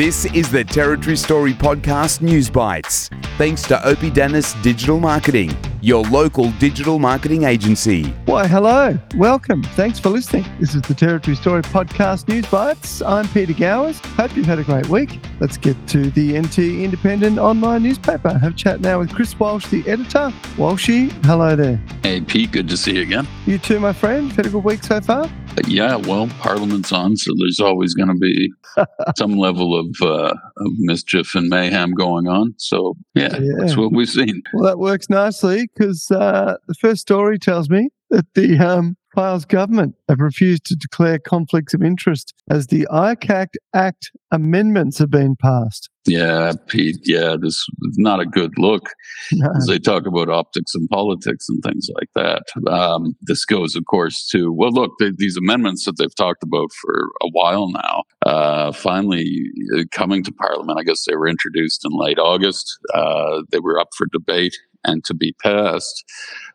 This is the Territory Story Podcast News Bites. Thanks to Oppidanus Digital Marketing, your local digital marketing agency. Why, hello. Welcome. Thanks for listening. This is the Territory Story Podcast News Bites. I'm Peter Gowers. Hope you've had a great week. Let's get to the NT Independent online newspaper. Have a chat now with Chris Walsh, the editor. Walshy, hello there. Hey, Pete, good to see you again. You too, my friend. Had a good week so far? Uh, yeah, well, Parliament's on, so there's always going to be some level of, uh, of mischief and mayhem going on. So, yeah, yeah, that's what we've seen. Well, that works nicely because uh, the first story tells me that the um, Fyles government have refused to declare conflicts of interest as the ICAC Act amendments have been passed. Yeah, Pete. Yeah, this is not a good look no. as they talk about optics and politics and things like that. Um, this goes, of course, to well, look, they, these amendments that they've talked about for a while now, uh, finally uh, coming to Parliament. I guess they were introduced in late August. Uh, they were up for debate and to be passed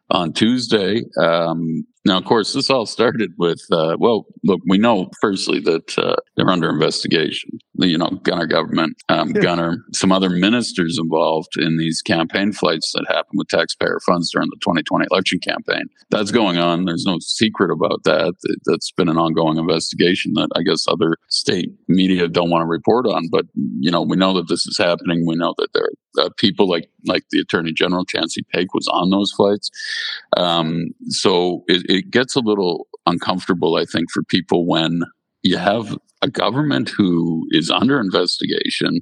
on Tuesday. Um, now, of course, this all started with, uh, well, look, we know firstly that uh, they're under investigation. You know, Gunner government, um, yeah. Gunner, some other ministers involved in these campaign flights that happened with taxpayer funds during the 2020 election campaign. That's going on. There's no secret about that. That's been an ongoing investigation that I guess other state media don't want to report on. But, you know, we know that this is happening. We know that there are uh, people like, like the Attorney General, Chansey Paech, was on those flights. Um, so it, it gets a little uncomfortable, I think, for people when you have a government who is under investigation and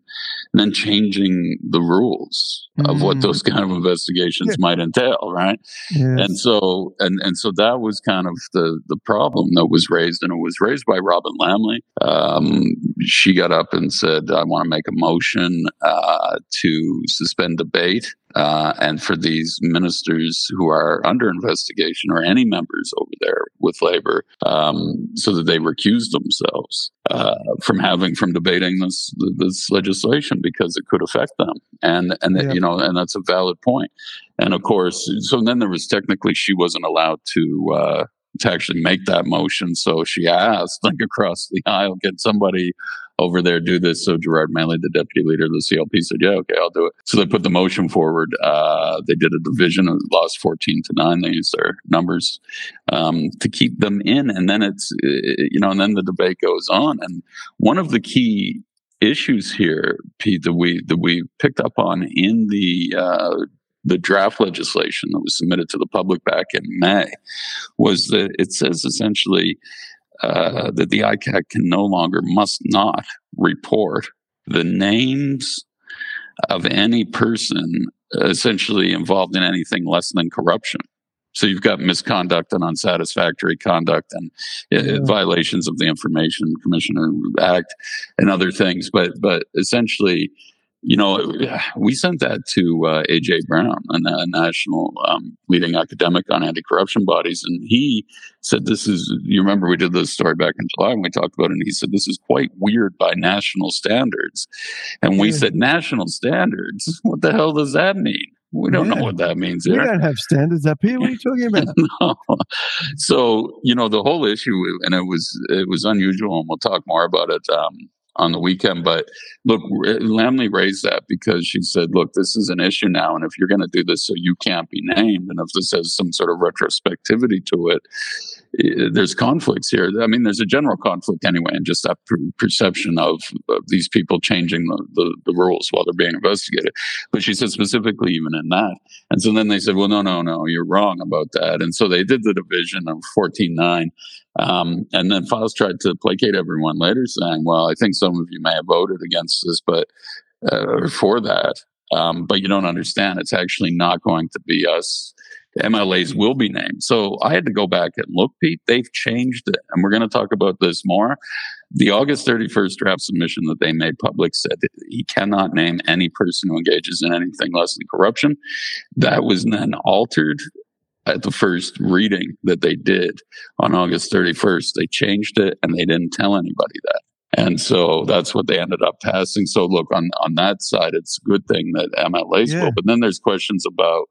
then changing the rules mm. of what those mm. kind of investigations yeah. might entail right yes. and so and and so that was kind of the the problem that was raised and it was raised by Robyn Lambley um, she got up and said i want to make a motion uh, to suspend debate uh, and for these ministers who are under investigation or any members over there with labor um, so that they recuse themselves uh, from having from debating this this legislation because it could affect them. And and yeah. you know and that's a valid point. And of course so then there was technically she wasn't allowed to uh, to actually make that motion. So she asked like across the aisle can somebody over there do this. So Gerard Maley, the deputy leader of the CLP, said, "Yeah, okay, I'll do it." So they put the motion forward. Uh, they did a division and lost fourteen to nine. They used their numbers um, to keep them in, and then it's you know, and then the debate goes on. And one of the key issues here, Pete, that we that we picked up on in the uh, the draft legislation that was submitted to the public back in May was that it says essentially uh, that the ICAC can no longer, must not report the names of any person essentially involved in anything less than corruption. So you've got misconduct and unsatisfactory conduct and uh, yeah. violations of the Information Commissioner Act and other things, but but essentially you know, we sent that to uh, AJ Brown, a, national um, leading academic on anti-corruption bodies, and he said this is. You remember we did this story back in July when we talked about it, and he said this is quite weird by national standards, and we yeah. said national standards. What the hell does that mean? We don't yeah. know what that means. We don't have standards up here. What are you talking about? no. So you know the whole issue, and it was it was unusual, and we'll talk more about it. Um, on the weekend. But look, eh, Lambley raised that because she said, look, this is an issue now. And if you're going to do this so you can't be named, and if this has some sort of retrospectivity to it, there's conflicts here. I mean, there's a general conflict anyway, and just that per- perception of, of, these people changing the, the, the, rules while they're being investigated. But she said specifically even in that. And so then they said, well, no, no, no, you're wrong about that. And so they did the division of 14-9. Um, and then Fyles tried to placate everyone later, saying, well, I think some of you may have voted against this, but uh, for that. Um, but you don't understand. It's actually not going to be us MLAs hmm. will be named. So I had to go back and look, Pete. They've changed it. And we're going to talk about this more. The August 31st draft submission that they made public said he cannot name any person who engages in anything less than corruption. That was then altered at the first reading that they did on August 31st. They changed it and they didn't tell anybody that. And so that's what they ended up passing. So look on on that side, it's a good thing that MLAs yeah. will. But then there's questions about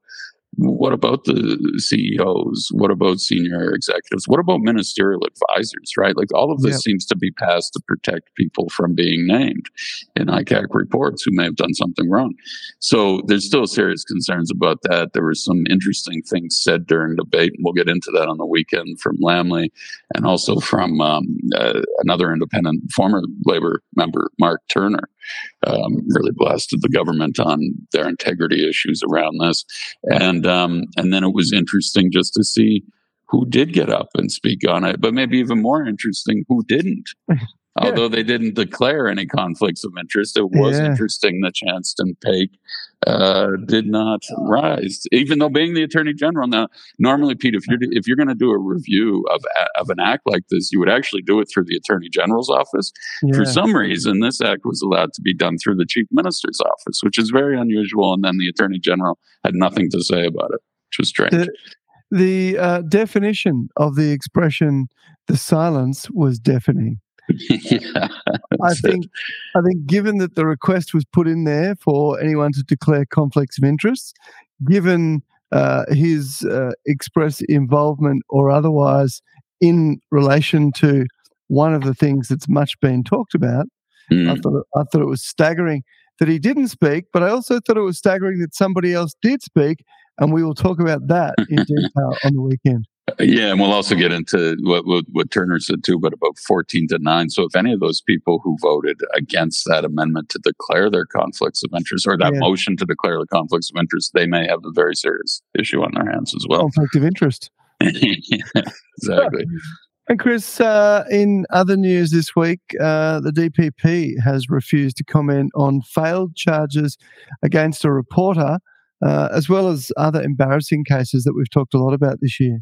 what about the CEOs? What about senior executives? What about ministerial advisors, right? Like all of this yep. seems to be passed to protect people from being named in ICAC reports who may have done something wrong. So there's still serious concerns about that. There were some interesting things said during debate, and we'll get into that on the weekend from Lambley and also from um, uh, another independent former labor member, Mark Turner um, really blasted the government on their integrity issues around this, and um, and then it was interesting just to see who did get up and speak on it, but maybe even more interesting, who didn't. Although they didn't declare any conflicts of interest, it was yeah. interesting that Chansey Paech uh, did not rise, even though being the Attorney General. Now, normally, Pete, if you're if you're going to do a review of of an act like this, you would actually do it through the Attorney General's office. Yeah. For some reason, this act was allowed to be done through the Chief Minister's office, which is very unusual. And then the Attorney General had nothing to say about it, which was strange. The, the uh, definition of the expression "the silence" was deafening. yeah, I think I think given that the request was put in there for anyone to declare conflicts of interest, given uh, his uh, express involvement or otherwise in relation to one of the things that's much been talked about, mm. I thought I thought it was staggering that he didn't speak, but I also thought it was staggering that somebody else did speak, and we will talk about that in detail on the weekend. Yeah, and we'll also get into what, what, what Turner said too, but about fourteen to nine. So if any of those people who voted against that amendment to declare their conflicts of interest, or that yeah. motion to declare the conflicts of interest, they may have a very serious issue on their hands as well. Conflict of interest. yeah, exactly. And Chris, uh, in other news this week, uh, the DPP has refused to comment on failed charges against a reporter, uh, as well as other embarrassing cases that we've talked a lot about this year.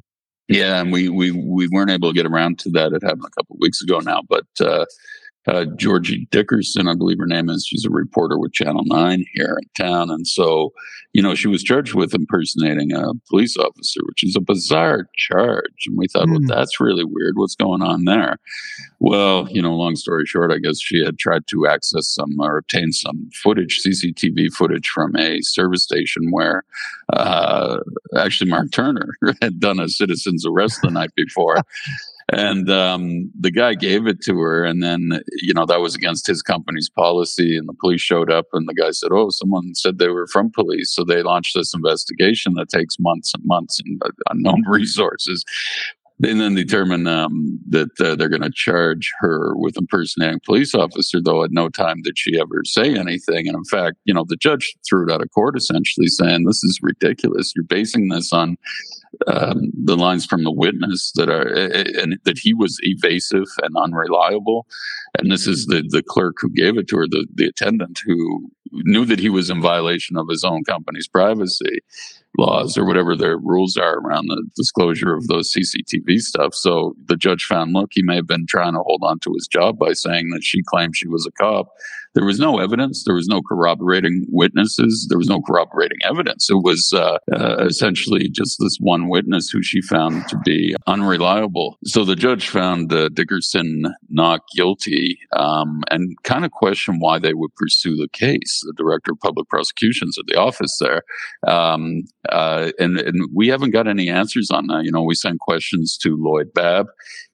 Yeah, and we we we weren't able to get around to that. It happened a couple of weeks ago now, but uh, uh, Georgie Dickerson, I believe her name is. She's a reporter with Channel 9 here in town. And so, you know, she was charged with impersonating a police officer, which is a bizarre charge. And we thought, mm. well, hmm. that's really weird. What's going on there? Well, you know, long story short, I guess she had tried to access some or obtain some footage, CCTV footage from a service station where uh, actually Mark Turner had done a citizen's arrest the night before and um, the guy gave it to her and then you know that was against his company's policy and the police showed up and the guy said oh someone said they were from police so they launched this investigation that takes months and months and uh, unknown resources and then determine um, that uh, they're going to charge her with impersonating a police officer, though at no time did she ever say anything. And in fact, you know, the judge threw it out of court essentially saying, This is ridiculous. You're basing this on um, the lines from the witness that are and that he was evasive and unreliable and this is the the clerk who gave it to her the the attendant who knew that he was in violation of his own company's privacy laws or whatever their rules are around the disclosure of those CCTV stuff. So the judge found, look, he may have been trying to hold on to his job by saying that she claimed she was a cop. There was no evidence. There was no corroborating witnesses. There was no corroborating evidence. It was uh, uh, essentially just this one witness who she found to be unreliable. So the judge found uh, Dickerson not guilty um, and kind of questioned why they would pursue the case. The director of public prosecutions at the office there. Um, uh, and, and we haven't got any answers on that. You know, we sent questions to Lloyd Babb.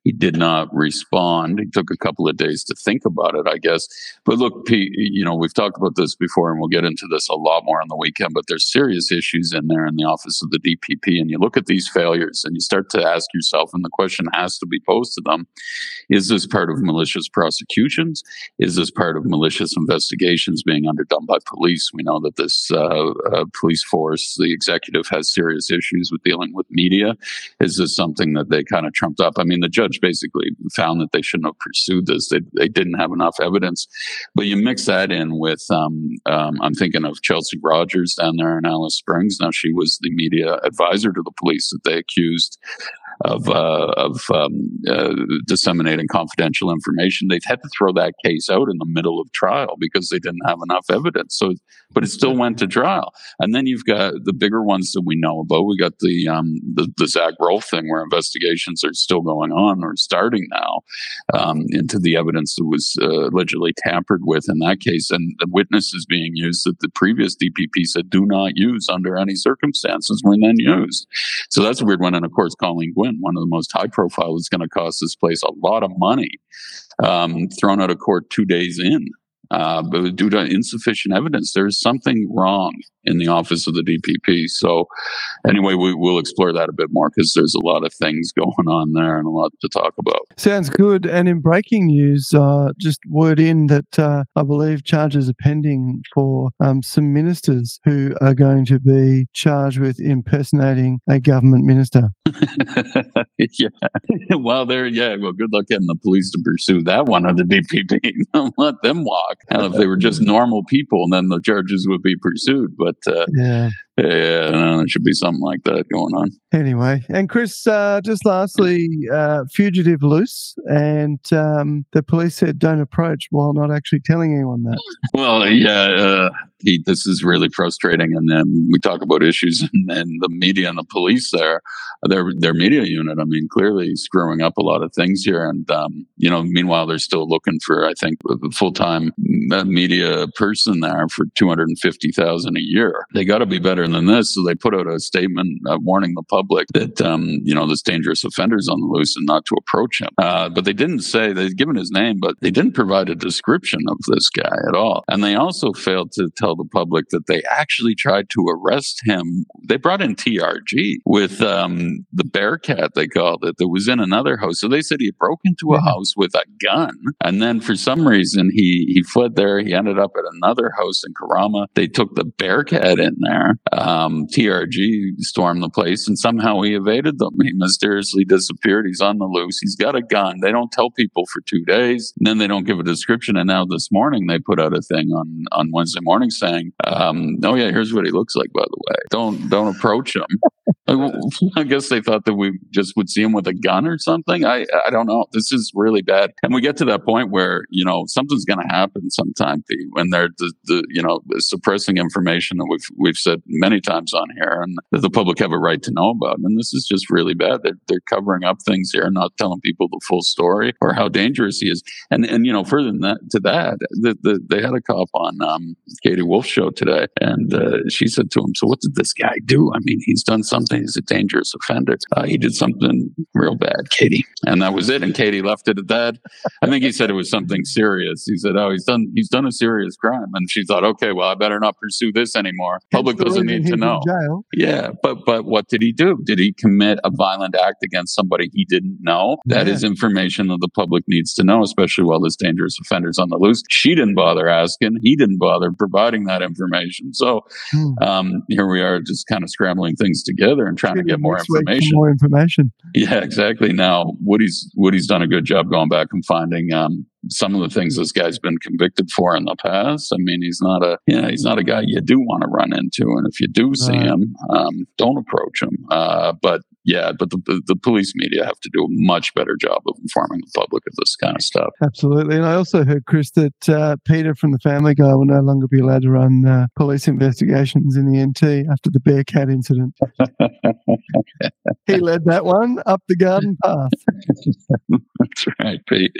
He did not respond. He took a couple of days to think about it, I guess. But look, Pete, you know, we've talked about this before and we'll get into this a lot more on the weekend, but there's serious issues in there in the office of the DPP. And you look at these failures and you start to ask yourself, and the question has to be posed to them is this part of malicious prosecutions? Is this part of malicious investigations being underdone by police? We know that this uh, uh, police force, the executive, has serious issues with dealing with media. Is this something that they kind of trumped up? I mean, the judge basically found that they shouldn't have pursued this. They, they didn't have enough evidence. But you mix that in with, um, um, I'm thinking of Chelsea Rogers down there in Alice Springs. Now, she was the media advisor to the police that they accused of uh, of um, uh, disseminating confidential information. They've had to throw that case out in the middle of trial because they didn't have enough evidence. So, but it still went to trial. And then you've got the bigger ones that we know about. We got the um, the, the Zach Rolfe thing, where investigations are still going on or starting now um, into the evidence that was uh, allegedly tampered with in that case, and the witnesses being used that the previous DPP said do not use under any circumstances were then used. So that's a weird one. And of course, Colleen Gwynne, one of the most high profile, is going to cost this place a lot of money, um, thrown out of court two days in. Uh, but due to insufficient evidence, there's something wrong in the office of the DPP. So, anyway, we, will explore that a bit more because there's a lot of things going on there and a lot to talk about. Sounds good. And in breaking news, uh, just word in that uh, I believe charges are pending for um, some ministers who are going to be charged with impersonating a government minister. yeah. well, there, yeah. Well, good luck getting the police to pursue that one of the DPP. Let them walk. And if they were just normal people, and then the charges would be pursued. But uh, yeah, yeah, no, there should be something like that going on. Anyway, and Chris, uh, just lastly, uh, fugitive loose, and um, the police said don't approach while not actually telling anyone that. Well, yeah, uh, this is really frustrating. And then we talk about issues and, and the media and the police there, their their media unit. I mean, clearly screwing up a lot of things here. And um, you know, meanwhile, they're still looking for I think a full time media person there for two hundred and fifty thousand a year. They got to be better than this. So they put out a statement uh, warning the public that um, you know this dangerous offender's on the loose and not to approach him. Uh, but they didn't say they'd given his name, but they didn't provide a description of this guy at all. And they also failed to tell the public that they actually tried to arrest him. They brought in TRG with um, the Bearcat, they called it, that was in another house. So they said he broke into a house with a gun, and then for some reason he he fled there. He ended up at another house in Karama. They took the Bearcat in there. Um, TRG stormed the place, and somehow he evaded them. He mysteriously disappeared. He's on the loose. He's got a gun. They don't tell people for two days. And then they don't give a description. And now this morning they put out a thing on on Wednesday morning saying, um, "Oh yeah, here's what he looks like." By the way, don't don't approach him. I guess they thought that we just would see him with a gun or something. I I don't know. This is really bad, and we get to that point where you know something's going to happen sometime when they're the, the you know suppressing information that we've we've said many times on here, and that the public have a right to know about. And this is just really bad. They're they're covering up things here, and not telling people the full story or how dangerous he is. And and you know further than that to that, the, the, they had a cop on um, Katie Woolf's show today, and uh, she said to him, "So what did this guy do? I mean, he's done something. He's a dangerous offender. Uh, he did something real bad, Katie." And that was it. And Katie left it at that. I think he said it was something serious. He said, "Oh, he's done he's done a serious crime," and she thought, "Okay, well, I better not pursue this anymore. Public doesn't need to know." Yeah, but but what did he do? Did he commit a violent act against somebody he didn't know? That yeah. is information that the public needs to know, especially while this dangerous offender's on the loose. She didn't bother asking. He didn't bother providing that information. So hmm. um, here we are, just kind of scrambling things together and trying to get more information. More information. Yeah, exactly. Now Woody's Woody's done a good job going back and finding um, some of the things this guy's been convicted for in the past. I mean, he's not a you know, he's not a guy you do want to run into, and if you do see him, um, don't approach him. Uh, but yeah, but the, the, police media have to do a much better job of informing the public of this kind of stuff. Absolutely. And I also heard, Chris, that uh, Peter from the Family Guy will no longer be allowed to run uh, police investigations in the NT after the Bearcat incident. he led that one up the garden path. That's right, Pete.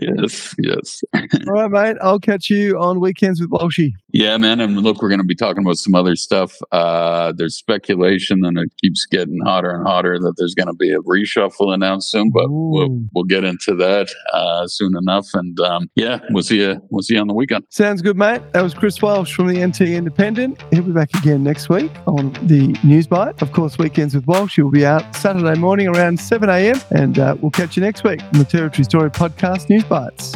Yes, yes. All right, mate. I'll catch you on weekends with Walshy. Yeah, man. And look, we're going to be talking about some other stuff. Uh, there's speculation, and it keeps getting hotter and hotter that there's going to be a reshuffle announced soon. But we'll, we'll get into that uh, soon enough. And um, yeah, we'll see you. We'll see you on the weekend. Sounds good, mate. That was Chris Walsh from the NT Independent. He'll be back again next week on the News Bite. Of course, weekends with Walsh. He'll be out Saturday morning around 7 a.m. And uh, we'll catch you next week on the Territory Story Podcast News Bites.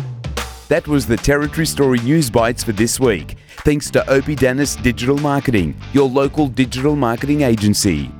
That was the Territory Story News Bites for this week. Thanks to Oppidanus Digital Marketing, your local digital marketing agency.